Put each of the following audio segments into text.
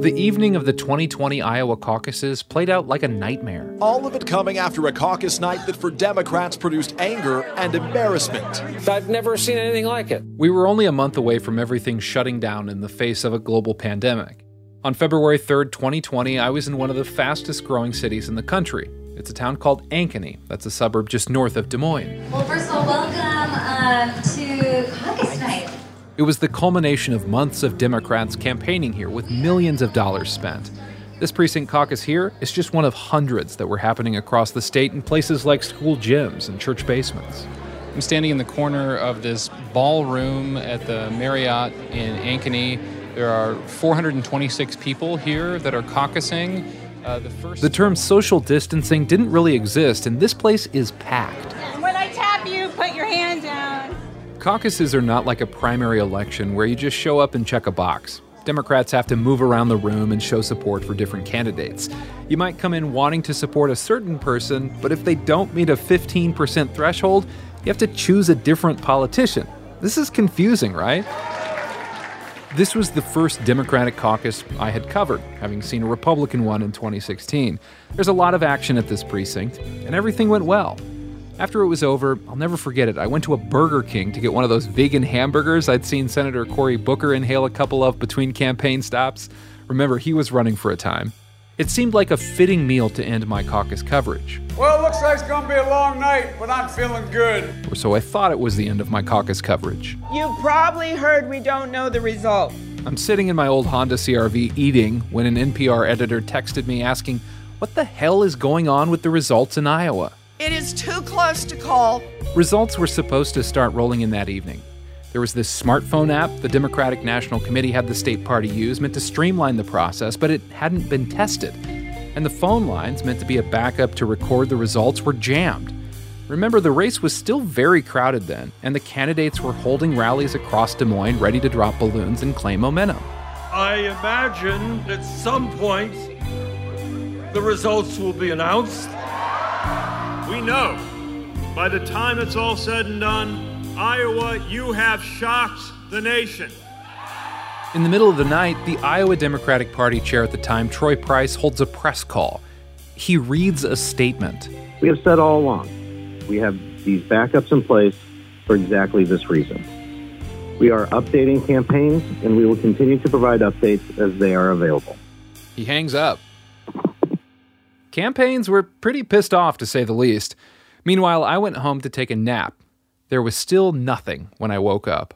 The evening of the 2020 Iowa caucuses played out like a nightmare. All of it coming after a caucus night that for Democrats produced anger and embarrassment. I've never seen anything like it. We were only a month away from everything shutting down in the face of a global pandemic. On February 3rd, 2020, I was in one of the fastest growing cities in the country. It's a town called Ankeny. That's a suburb just north of Des Moines. Well, first of all, welcome um, to caucus night. It was the culmination of months of Democrats campaigning here with millions of dollars spent. This precinct caucus here is just one of hundreds that were happening across the state in places like school gyms and church basements. I'm standing in the corner of this ballroom at the Marriott in Ankeny. There are 426 people here that are caucusing. Uh, the, first the term social distancing didn't really exist, and this place is packed. Caucuses are not like a primary election where you just show up and check a box. Democrats have to move around the room and show support for different candidates. You might come in wanting to support a certain person, but if they don't meet a 15% threshold, you have to choose a different politician. This is confusing, right? This was the first Democratic caucus I had covered, having seen a Republican one in 2016. There's a lot of action at this precinct, and everything went well. After it was over, I'll never forget it. I went to a Burger King to get one of those vegan hamburgers I'd seen Senator Cory Booker inhale a couple of between campaign stops. Remember, he was running for a time. It seemed like a fitting meal to end my caucus coverage. Well, it looks like it's going to be a long night, but I'm feeling good. Or so I thought it was the end of my caucus coverage. You probably heard we don't know the result. I'm sitting in my old Honda CRV eating when an NPR editor texted me asking, What the hell is going on with the results in Iowa? It is too close to call. Results were supposed to start rolling in that evening. There was this smartphone app the Democratic National Committee had the state party use, meant to streamline the process, but it hadn't been tested. And the phone lines, meant to be a backup to record the results, were jammed. Remember, the race was still very crowded then, and the candidates were holding rallies across Des Moines ready to drop balloons and claim momentum. I imagine at some point the results will be announced. We know by the time it's all said and done, Iowa, you have shocked the nation. In the middle of the night, the Iowa Democratic Party chair at the time, Troy Price, holds a press call. He reads a statement. We have said all along, we have these backups in place for exactly this reason. We are updating campaigns, and we will continue to provide updates as they are available. He hangs up. Campaigns were pretty pissed off, to say the least. Meanwhile, I went home to take a nap. There was still nothing when I woke up.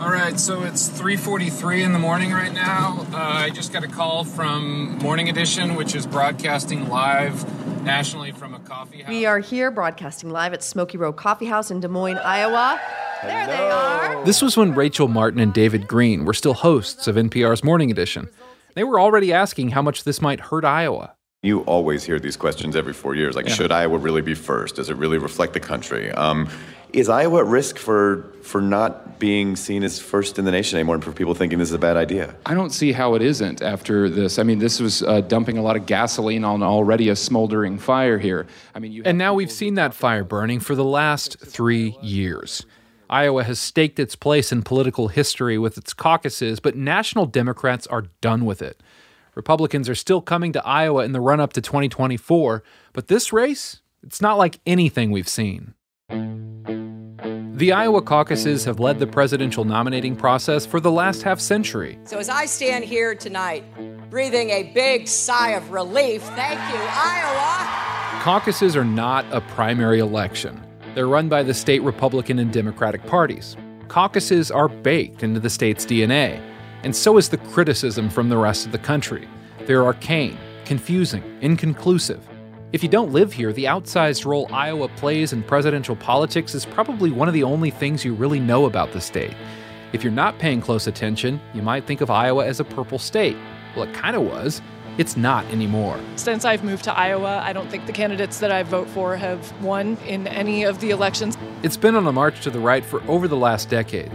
All right, so it's 3:43 in the morning right now. Uh, I just got a call from Morning Edition, which is broadcasting live nationally from a coffee house. We are here broadcasting live at Smokey Row Coffee House in Des Moines, Iowa. There they are. This was when Rachel Martin and David Greene were still hosts of NPR's Morning Edition. They were already asking how much this might hurt Iowa. You always hear these questions every four years, like, yeah. should Iowa really be first? Does it really reflect the country? Um, is Iowa at risk for for not being seen as first in the nation anymore, and for people thinking this is a bad idea? I don't see how it isn't after this. I mean, this was uh, dumping a lot of gasoline on already a smoldering fire here. I mean, and now we've seen that fire burning for the last three years. Iowa has staked its place in political history with its caucuses, but national Democrats are done with it. Republicans are still coming to Iowa in the run up to 2024, but this race, it's not like anything we've seen. The Iowa caucuses have led the presidential nominating process for the last half century. So, as I stand here tonight, breathing a big sigh of relief, thank you, Iowa. Caucuses are not a primary election, they're run by the state Republican and Democratic parties. Caucuses are baked into the state's DNA and so is the criticism from the rest of the country. They're arcane, confusing, inconclusive. If you don't live here, the outsized role Iowa plays in presidential politics is probably one of the only things you really know about the state. If you're not paying close attention, you might think of Iowa as a purple state. Well, it kind of was. It's not anymore. Since I've moved to Iowa, I don't think the candidates that I vote for have won in any of the elections. It's been on a march to the right for over the last decade.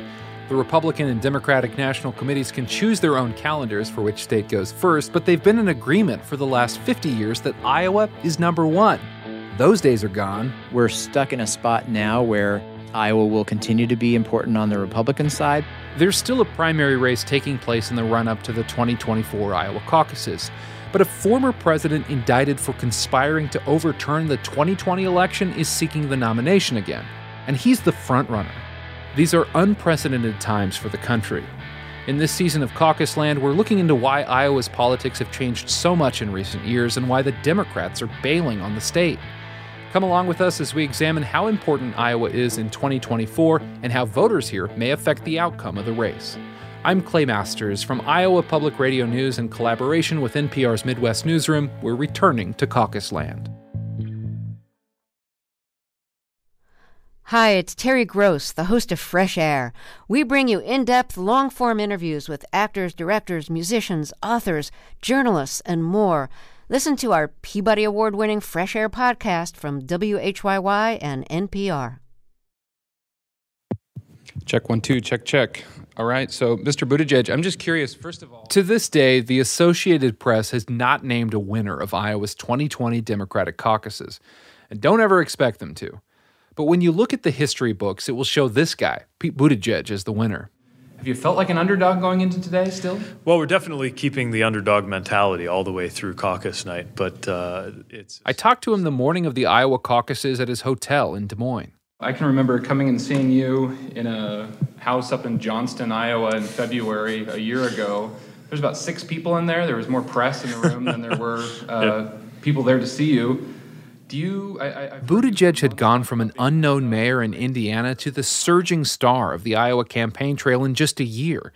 The Republican and Democratic national committees can choose their own calendars for which state goes first, but they've been in agreement for the last 50 years that Iowa is number one. Those days are gone. We're stuck in a spot now where Iowa will continue to be important on the Republican side. There's still a primary race taking place in the run up to the 2024 Iowa caucuses. But a former president indicted for conspiring to overturn the 2020 election is seeking the nomination again, and he's the frontrunner. These are unprecedented times for the country. In this season of Caucus Land, we're looking into why Iowa's politics have changed so much in recent years and why the Democrats are bailing on the state. Come along with us as we examine how important Iowa is in 2024 and how voters here may affect the outcome of the race. I'm Clay Masters from Iowa Public Radio News in collaboration with NPR's Midwest Newsroom. We're returning to Caucus Land. Hi, it's Terry Gross, the host of Fresh Air. We bring you in depth, long form interviews with actors, directors, musicians, authors, journalists, and more. Listen to our Peabody Award winning Fresh Air podcast from WHYY and NPR. Check one, two, check, check. All right, so Mr. Buttigieg, I'm just curious, first of all. To this day, the Associated Press has not named a winner of Iowa's 2020 Democratic caucuses, and don't ever expect them to. But when you look at the history books, it will show this guy, Pete Buttigieg, as the winner. Have you felt like an underdog going into today still? Well, we're definitely keeping the underdog mentality all the way through caucus night, but uh, it's. I talked to him the morning of the Iowa caucuses at his hotel in Des Moines. I can remember coming and seeing you in a house up in Johnston, Iowa in February a year ago. There's about six people in there. There was more press in the room than there were uh, yeah. people there to see you. Do you? I, I, Buttigieg had gone from an unknown mayor in Indiana to the surging star of the Iowa campaign trail in just a year.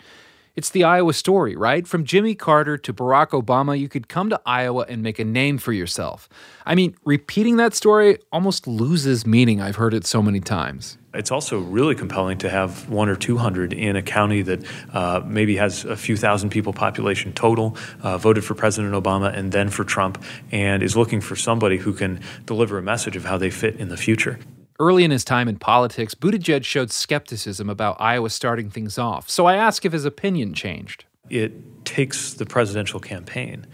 It's the Iowa story, right? From Jimmy Carter to Barack Obama, you could come to Iowa and make a name for yourself. I mean, repeating that story almost loses meaning. I've heard it so many times. It's also really compelling to have one or 200 in a county that uh, maybe has a few thousand people population total, uh, voted for President Obama and then for Trump, and is looking for somebody who can deliver a message of how they fit in the future. Early in his time in politics, Buttigieg showed skepticism about Iowa starting things off, so I asked if his opinion changed. It takes the presidential campaign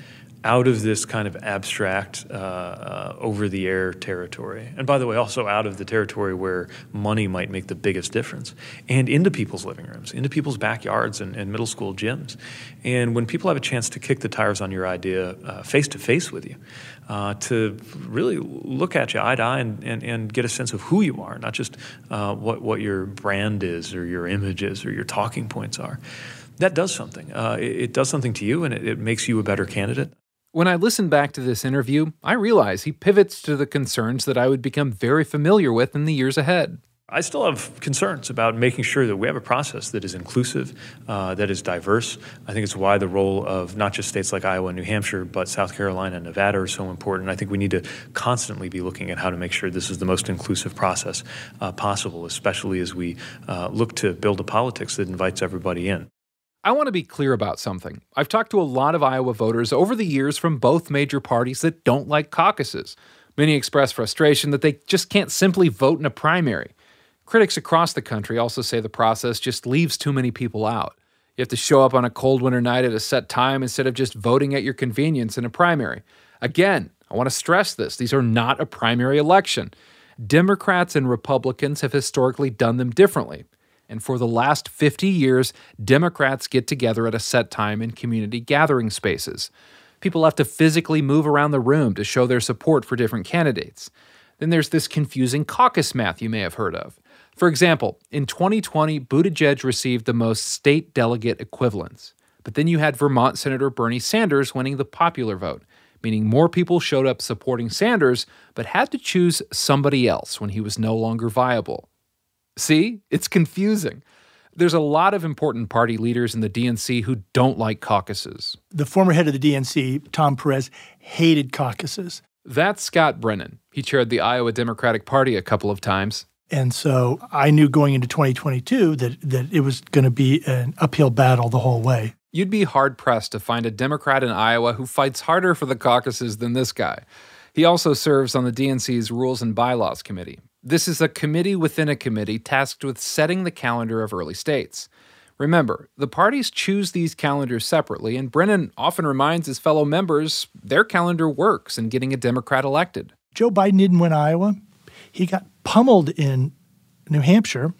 out of this kind of abstract, uh, uh, over the air territory. And by the way, also out of the territory where money might make the biggest difference, and into people's living rooms, into people's backyards and, and middle school gyms. And when people have a chance to kick the tires on your idea face to face with you, uh, to really look at you eye to eye and, and, and, get a sense of who you are, not just uh, what, what your brand is or your image is or your talking points are. That does something. Uh, it, it, does something to you and it, it makes you a better candidate. When I listen back to this interview, I realize he pivots to the concerns that I would become very familiar with in the years ahead. I still have concerns about making sure that we have a process that is inclusive, uh, that is diverse. I think it's why the role of not just states like Iowa and New Hampshire, but South Carolina and Nevada are so important. I think we need to constantly be looking at how to make sure this is the most inclusive process uh, possible, especially as we uh, look to build a politics that invites everybody in. I want to be clear about something. I've talked to a lot of Iowa voters over the years from both major parties that don't like caucuses. Many express frustration that they just can't simply vote in a primary. Critics across the country also say the process just leaves too many people out. You have to show up on a cold winter night at a set time instead of just voting at your convenience in a primary. Again, I want to stress this these are not a primary election. Democrats and Republicans have historically done them differently. And for the last 50 years, Democrats get together at a set time in community gathering spaces. People have to physically move around the room to show their support for different candidates. Then there's this confusing caucus math you may have heard of. For example, in 2020, Buttigieg received the most state delegate equivalents. But then you had Vermont Senator Bernie Sanders winning the popular vote, meaning more people showed up supporting Sanders but had to choose somebody else when he was no longer viable. See, it's confusing. There's a lot of important party leaders in the DNC who don't like caucuses. The former head of the DNC, Tom Perez, hated caucuses. That's Scott Brennan. He chaired the Iowa Democratic Party a couple of times. And so I knew going into 2022 that, that it was going to be an uphill battle the whole way. You'd be hard pressed to find a Democrat in Iowa who fights harder for the caucuses than this guy. He also serves on the DNC's Rules and Bylaws Committee. This is a committee within a committee tasked with setting the calendar of early states. Remember, the parties choose these calendars separately, and Brennan often reminds his fellow members their calendar works in getting a Democrat elected. Joe Biden didn't win Iowa. He got pummeled in New Hampshire,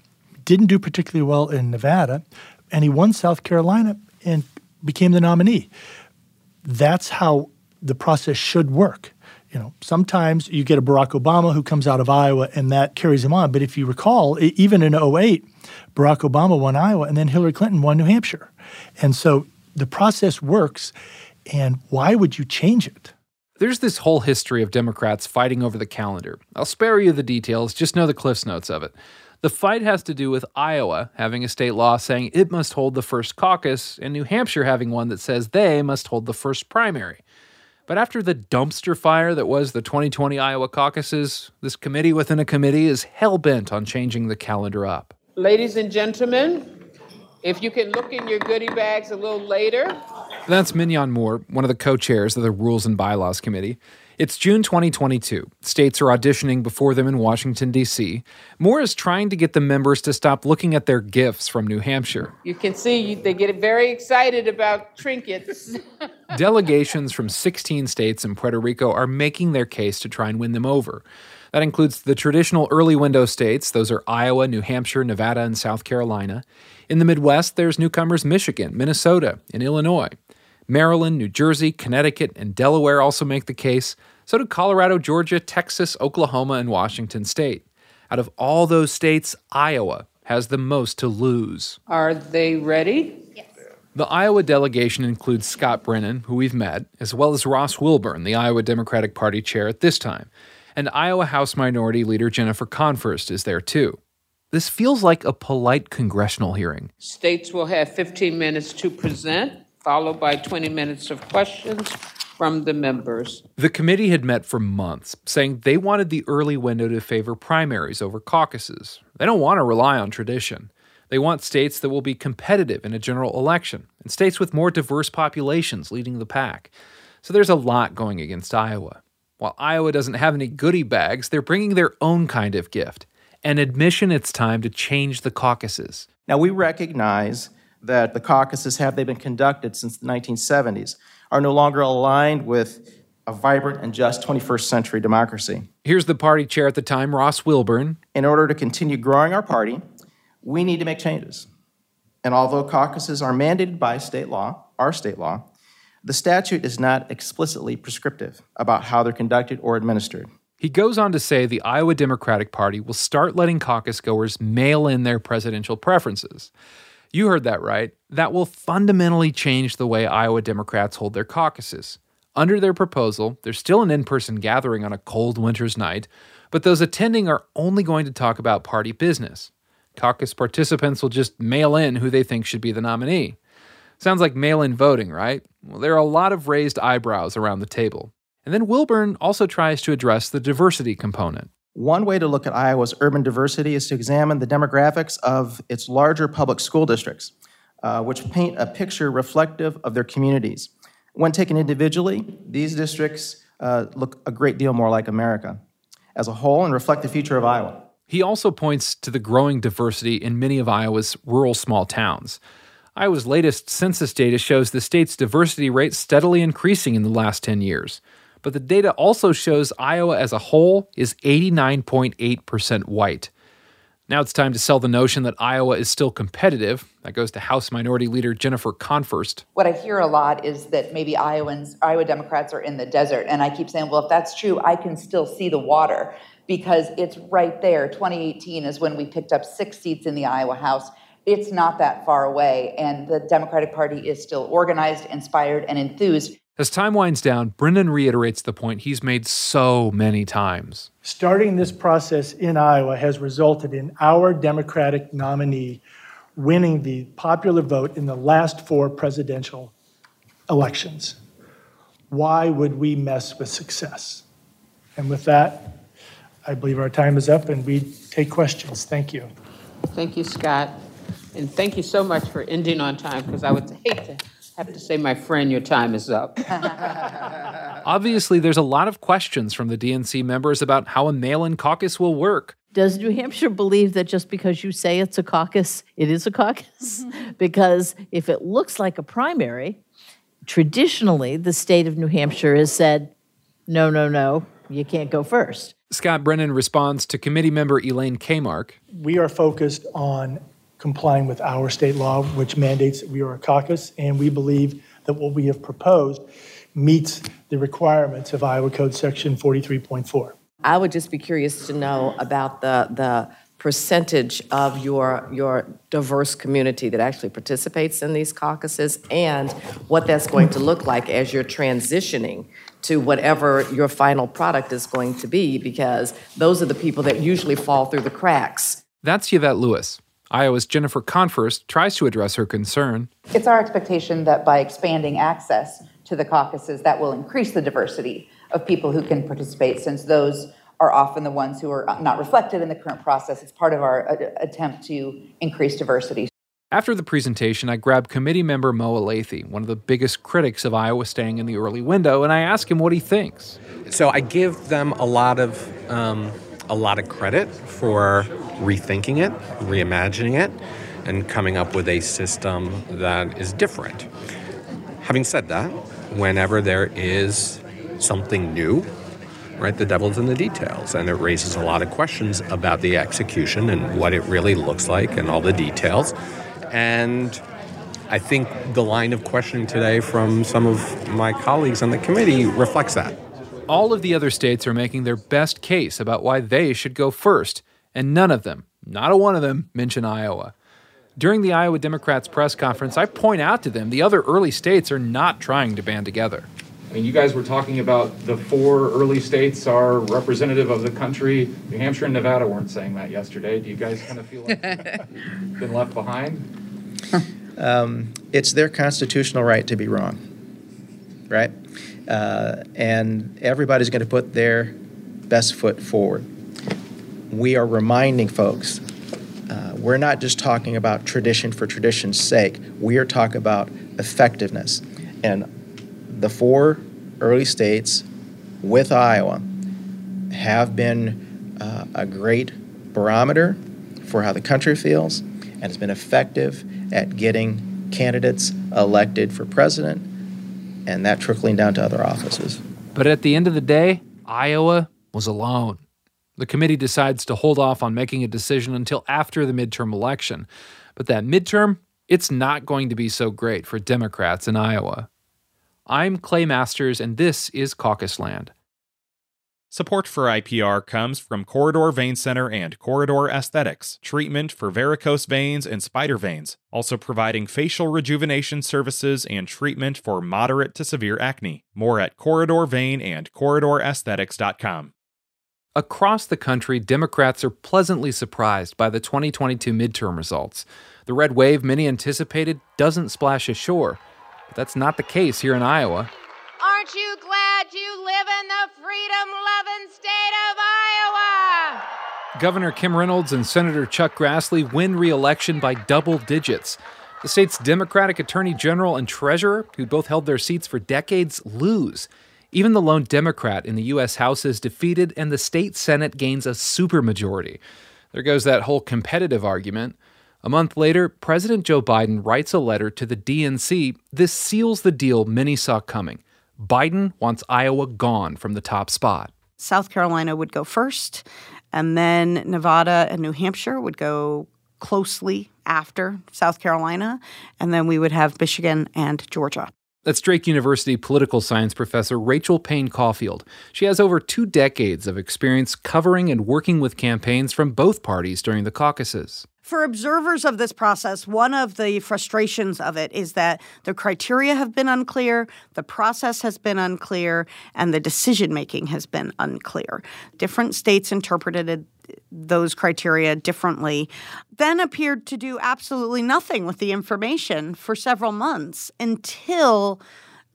didn't do particularly well in Nevada, and he won South Carolina and became the nominee. That's how the process should work. You know, sometimes you get a Barack Obama who comes out of Iowa and that carries him on. But if you recall, even in 08, Barack Obama won Iowa and then Hillary Clinton won New Hampshire. And so the process works. And why would you change it? There's this whole history of Democrats fighting over the calendar. I'll spare you the details, just know the Cliffs Notes of it. The fight has to do with Iowa having a state law saying it must hold the first caucus, and New Hampshire having one that says they must hold the first primary. But after the dumpster fire that was the 2020 Iowa caucuses, this committee within a committee is hell bent on changing the calendar up. Ladies and gentlemen, if you can look in your goodie bags a little later. That's Minyon Moore, one of the co chairs of the Rules and Bylaws Committee. It's June 2022. States are auditioning before them in Washington, D.C. Moore is trying to get the members to stop looking at their gifts from New Hampshire. You can see they get very excited about trinkets. Delegations from 16 states and Puerto Rico are making their case to try and win them over. That includes the traditional early window states, those are Iowa, New Hampshire, Nevada, and South Carolina. In the Midwest, there's newcomers Michigan, Minnesota, and Illinois. Maryland, New Jersey, Connecticut, and Delaware also make the case. So do Colorado, Georgia, Texas, Oklahoma, and Washington state. Out of all those states, Iowa has the most to lose. Are they ready? The Iowa delegation includes Scott Brennan, who we've met, as well as Ross Wilburn, the Iowa Democratic Party chair at this time. And Iowa House Minority Leader Jennifer Konfrst is there too. This feels like a polite congressional hearing. States will have 15 minutes to present, followed by 20 minutes of questions from the members. The committee had met for months, saying they wanted the early window to favor primaries over caucuses. They don't want to rely on tradition. They want states that will be competitive in a general election, and states with more diverse populations leading the pack. So there's a lot going against Iowa. While Iowa doesn't have any goodie bags, they're bringing their own kind of gift an admission it's time to change the caucuses. Now, we recognize that the caucuses, have they been conducted since the 1970s, are no longer aligned with a vibrant and just 21st century democracy. Here's the party chair at the time, Ross Wilburn. In order to continue growing our party, we need to make changes. And although caucuses are mandated by state law, our state law, the statute is not explicitly prescriptive about how they're conducted or administered. He goes on to say the Iowa Democratic Party will start letting caucus goers mail in their presidential preferences. You heard that right. That will fundamentally change the way Iowa Democrats hold their caucuses. Under their proposal, there's still an in person gathering on a cold winter's night, but those attending are only going to talk about party business. Caucus participants will just mail in who they think should be the nominee. Sounds like mail in voting, right? Well, there are a lot of raised eyebrows around the table. And then Wilburn also tries to address the diversity component. One way to look at Iowa's urban diversity is to examine the demographics of its larger public school districts, uh, which paint a picture reflective of their communities. When taken individually, these districts uh, look a great deal more like America as a whole and reflect the future of Iowa. He also points to the growing diversity in many of Iowa's rural small towns. Iowa's latest census data shows the state's diversity rate steadily increasing in the last 10 years. But the data also shows Iowa as a whole is 89.8% white. Now it's time to sell the notion that Iowa is still competitive. That goes to House Minority Leader Jennifer Konfrst. What I hear a lot is that maybe Iowans, Iowa Democrats are in the desert. And I keep saying, well, if that's true, I can still see the water because it's right there. 2018 is when we picked up six seats in the Iowa House. It's not that far away. And the Democratic Party is still organized, inspired, and enthused. As time winds down, Brennan reiterates the point he's made so many times. Starting this process in Iowa has resulted in our Democratic nominee winning the popular vote in the last four presidential elections. Why would we mess with success? And with that, I believe our time is up and we take questions. Thank you. Thank you, Scott. And thank you so much for ending on time because I would hate to have to say, my friend, your time is up. Obviously, there's a lot of questions from the DNC members about how a mail in caucus will work. Does New Hampshire believe that just because you say it's a caucus, it is a caucus? because if it looks like a primary, traditionally the state of New Hampshire has said, no, no, no, you can't go first. Scott Brennan responds to committee member Elaine Kamarck. We are focused on complying with our state law, which mandates that we are a caucus, and we believe that what we have proposed meets the requirements of Iowa Code Section 43.4. I would just be curious to know about the, the percentage of your, your diverse community that actually participates in these caucuses and what that's going to look like as you're transitioning to whatever your final product is going to be, because those are the people that usually fall through the cracks. That's Yvette Lewis. Iowa's Jennifer Konfrst tries to address her concern. It's our expectation that by expanding access to the caucuses, that will increase the diversity of people who can participate, since those are often the ones who are not reflected in the current process. It's part of our uh, attempt to increase diversity. After the presentation, I grabbed committee member Mo Elleithee, one of the biggest critics of Iowa staying in the early window, and I ask him what he thinks. So I give them a lot of um, a lot of credit for rethinking it, reimagining it, and coming up with a system that is different. Having said that, whenever there is something new, right, the devil's in the details, and it raises a lot of questions about the execution and what it really looks like and all the details. And I think the line of questioning today from some of my colleagues on the committee reflects that. All of the other states are making their best case about why they should go first, and none of them, not a one of them, mention Iowa. During the Iowa Democrats press conference, I point out to them the other early states are not trying to band together. I mean, you guys were talking about the four early states are representative of the country. New Hampshire and Nevada weren't saying that yesterday. Do you guys kind of feel like you've been left behind? Um, it's their constitutional right to be wrong, right? Uh, and everybody's going to put their best foot forward. We are reminding folks uh, we're not just talking about tradition for tradition's sake. We are talking about effectiveness. And the four early states with Iowa have been uh, a great barometer for how the country feels and has been effective at getting candidates elected for president and that trickling down to other offices. But at the end of the day, Iowa was alone. The committee decides to hold off on making a decision until after the midterm election. But that midterm, it's not going to be so great for Democrats in Iowa. I'm Clay Masters, and this is Caucus Land. Support for IPR comes from Corridor Vein Center and Corridor Aesthetics, treatment for varicose veins and spider veins, also providing facial rejuvenation services and treatment for moderate to severe acne. More at Corridor Vein and CorridorAesthetics.com. Across the country, Democrats are pleasantly surprised by the 2022 midterm results. The red wave many anticipated doesn't splash ashore, but that's not the case here in Iowa. Aren't you glad you live in the freedom loving state of Iowa? Governor Kim Reynolds and Senator Chuck Grassley win re election by double digits. The state's Democratic Attorney General and Treasurer, who both held their seats for decades, lose. Even the lone Democrat in the U.S. House is defeated, and the state Senate gains a supermajority. There goes that whole competitive argument. A month later, President Joe Biden writes a letter to the DNC. This seals the deal many saw coming. Biden wants Iowa gone from the top spot. South Carolina would go first, and then Nevada and New Hampshire would go closely after South Carolina, and then we would have Michigan and Georgia. That's Drake University political science professor Rachel Paine Caufield. She has over two decades of experience covering and working with campaigns from both parties during the caucuses. For observers of this process, one of the frustrations of it is that the criteria have been unclear, the process has been unclear, and the decision making has been unclear. Different states interpreted those criteria differently, then appeared to do absolutely nothing with the information for several months until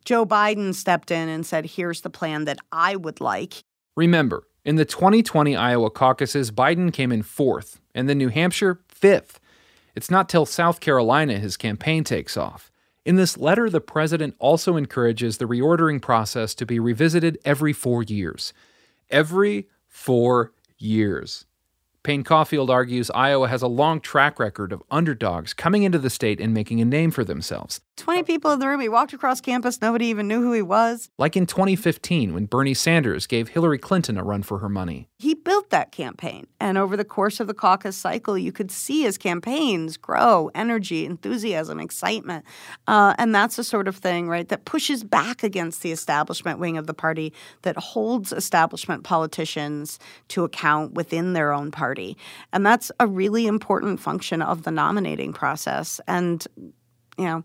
Joe Biden stepped in and said, Here's the plan that I would like. Remember, in the 2020 Iowa caucuses, Biden came in fourth, and then New Hampshire, fifth. It's not till South Carolina his campaign takes off. In this letter, the president also encourages the reordering process to be revisited every four years. Every four years. Paine Caufield argues Iowa has a long track record of underdogs coming into the state and making a name for themselves. 20 people in the room. He walked across campus. Nobody even knew who he was. Like in 2015 when Bernie Sanders gave Hillary Clinton a run for her money. He built that campaign. And over the course of the caucus cycle, you could see his campaigns grow energy, enthusiasm, excitement. Uh, and that's the sort of thing, right, that pushes back against the establishment wing of the party, that holds establishment politicians to account within their own party. And that's a really important function of the nominating process. And, you know,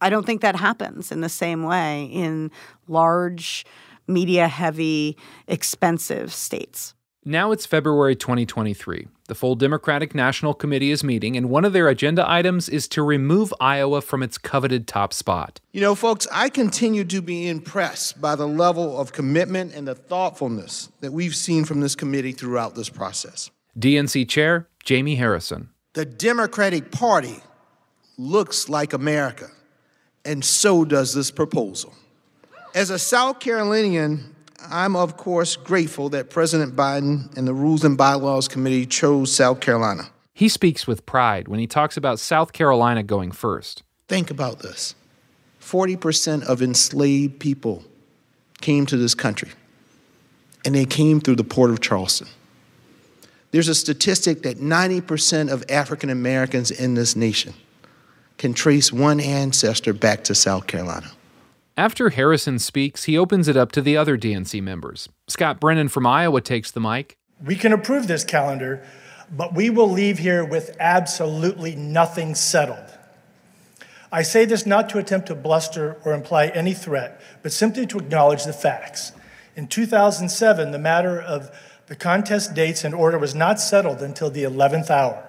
I don't think that happens in the same way in large, media heavy, expensive states. Now it's February 2023. The full Democratic National Committee is meeting, and one of their agenda items is to remove Iowa from its coveted top spot. You know, folks, I continue to be impressed by the level of commitment and the thoughtfulness that we've seen from this committee throughout this process. DNC Chair Jamie Harrison. The Democratic Party looks like America, and so does this proposal. As a South Carolinian, I'm, of course, grateful that President Biden and the Rules and Bylaws Committee chose South Carolina. He speaks with pride when he talks about South Carolina going first. Think about this 40% of enslaved people came to this country, and they came through the port of Charleston. There's a statistic that 90% of African Americans in this nation can trace one ancestor back to South Carolina. After Harrison speaks, he opens it up to the other DNC members. Scott Brennan from Iowa takes the mic. We can approve this calendar, but we will leave here with absolutely nothing settled. I say this not to attempt to bluster or imply any threat, but simply to acknowledge the facts. In 2007, the matter of the contest dates and order was not settled until the 11th hour.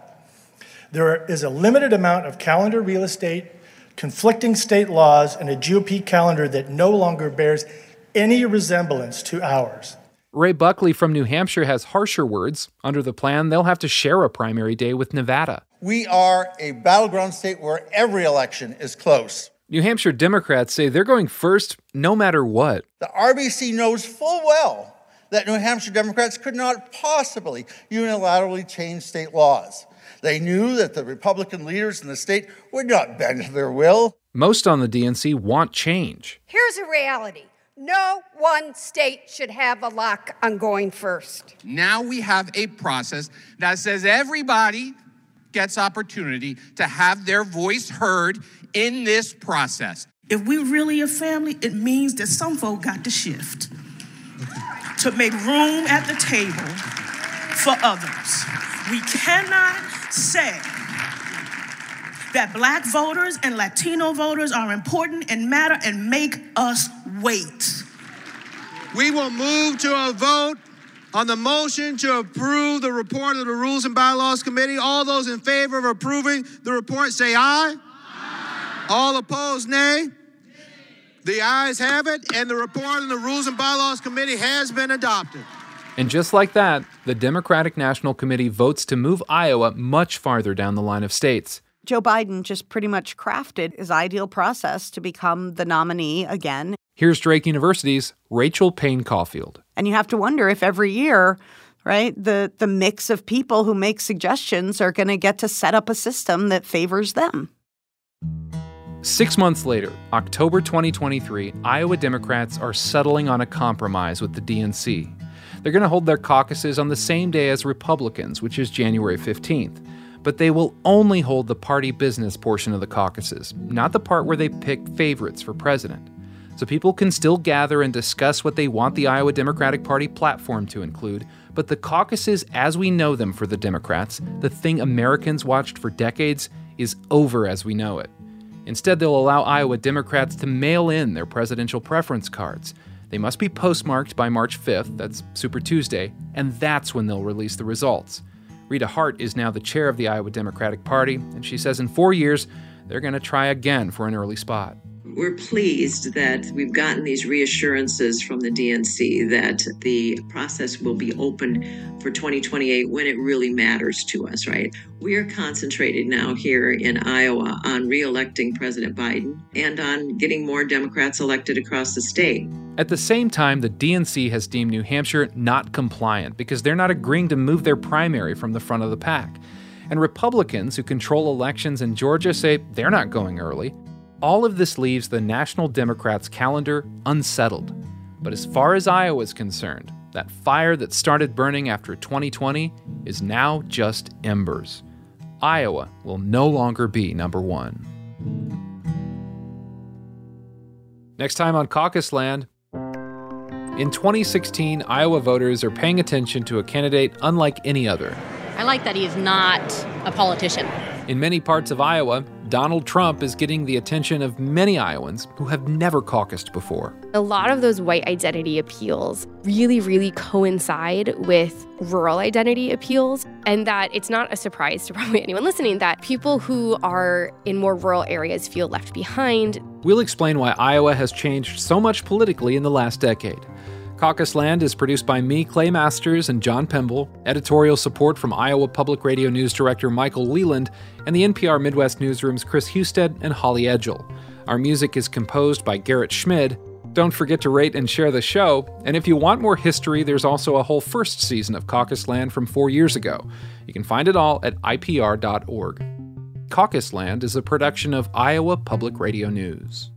There is a limited amount of calendar real estate conflicting state laws, and a GOP calendar that no longer bears any resemblance to ours. Ray Buckley from New Hampshire has harsher words. Under the plan, they'll have to share a primary day with Nevada. We are a battleground state where every election is close. New Hampshire Democrats say they're going first no matter what. The RBC knows full well that New Hampshire Democrats could not possibly unilaterally change state laws. They knew that the Republican leaders in the state would not bend to their will. Most on the DNC want change. Here's a reality no one state should have a lock on going first. Now we have a process that says everybody gets opportunity to have their voice heard in this process. If we're really a family, it means that some folk got to shift to make room at the table for others. We cannot say that black voters and Latino voters are important and matter and make us wait. We will move to a vote on the motion to approve the report of the Rules and Bylaws Committee. All those in favor of approving the report say aye. aye. All opposed, nay. The ayes have it, and the report on the Rules and Bylaws Committee has been adopted. And just like that, the Democratic National Committee votes to move Iowa much farther down the line of states. Joe Biden just pretty much crafted his ideal process to become the nominee again. Here's Drake University's Rachel Paine Caufield. And you have to wonder if every year, right, the, the mix of people who make suggestions are going to get to set up a system that favors them. Six months later, October 2023, Iowa Democrats are settling on a compromise with the DNC. They're going to hold their caucuses on the same day as Republicans, which is January 15th. But they will only hold the party business portion of the caucuses, not the part where they pick favorites for president. So people can still gather and discuss what they want the Iowa Democratic Party platform to include, but the caucuses as we know them for the Democrats, the thing Americans watched for decades, is over as we know it. Instead, they'll allow Iowa Democrats to mail in their presidential preference cards. They must be postmarked by March 5th, that's Super Tuesday, and that's when they'll release the results. Rita Hart is now the chair of the Iowa Democratic Party, and she says in four years, they're going to try again for an early spot. We're pleased that we've gotten these reassurances from the DNC that the process will be open for 2028 when it really matters to us, right? We are concentrated now here in Iowa on reelecting President Biden and on getting more Democrats elected across the state. At the same time, the DNC has deemed New Hampshire not compliant because they're not agreeing to move their primary from the front of the pack. And Republicans who control elections in Georgia say they're not going early. All of this leaves the National Democrats' calendar unsettled. But as far as Iowa is concerned, that fire that started burning after 2020 is now just embers. Iowa will no longer be number one. Next time on Caucus Land. In 2016, Iowa voters are paying attention to a candidate unlike any other. I like that he is not a politician. In many parts of Iowa, Donald Trump is getting the attention of many Iowans who have never caucused before. A lot of those white identity appeals really, really coincide with rural identity appeals, and that it's not a surprise to probably anyone listening that people who are in more rural areas feel left behind. We'll explain why Iowa has changed so much politically in the last decade. Caucus Land is produced by me, Clay Masters, and John Pemble. Editorial support from Iowa Public Radio News Director Michael Leland and the NPR Midwest Newsroom's Chris Husted and Holly Edgell. Our music is composed by Garrett Schmid. Don't forget to rate and share the show. And if you want more history, there's also a whole first season of Caucus Land from four years ago. You can find it all at ipr.org. Caucus Land is a production of Iowa Public Radio News.